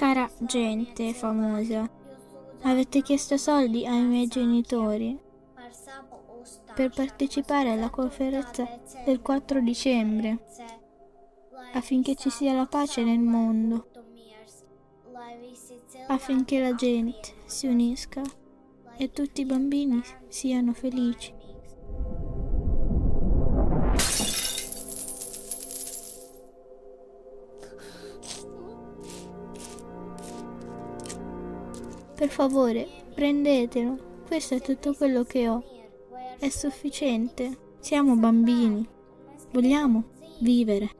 Cara gente famosa, avete chiesto soldi ai miei genitori per partecipare alla conferenza del 4 dicembre affinché ci sia la pace nel mondo, affinché la gente si unisca e tutti i bambini siano felici. Per favore, prendetelo. Questo è tutto quello che ho. È sufficiente. Siamo bambini. Vogliamo vivere.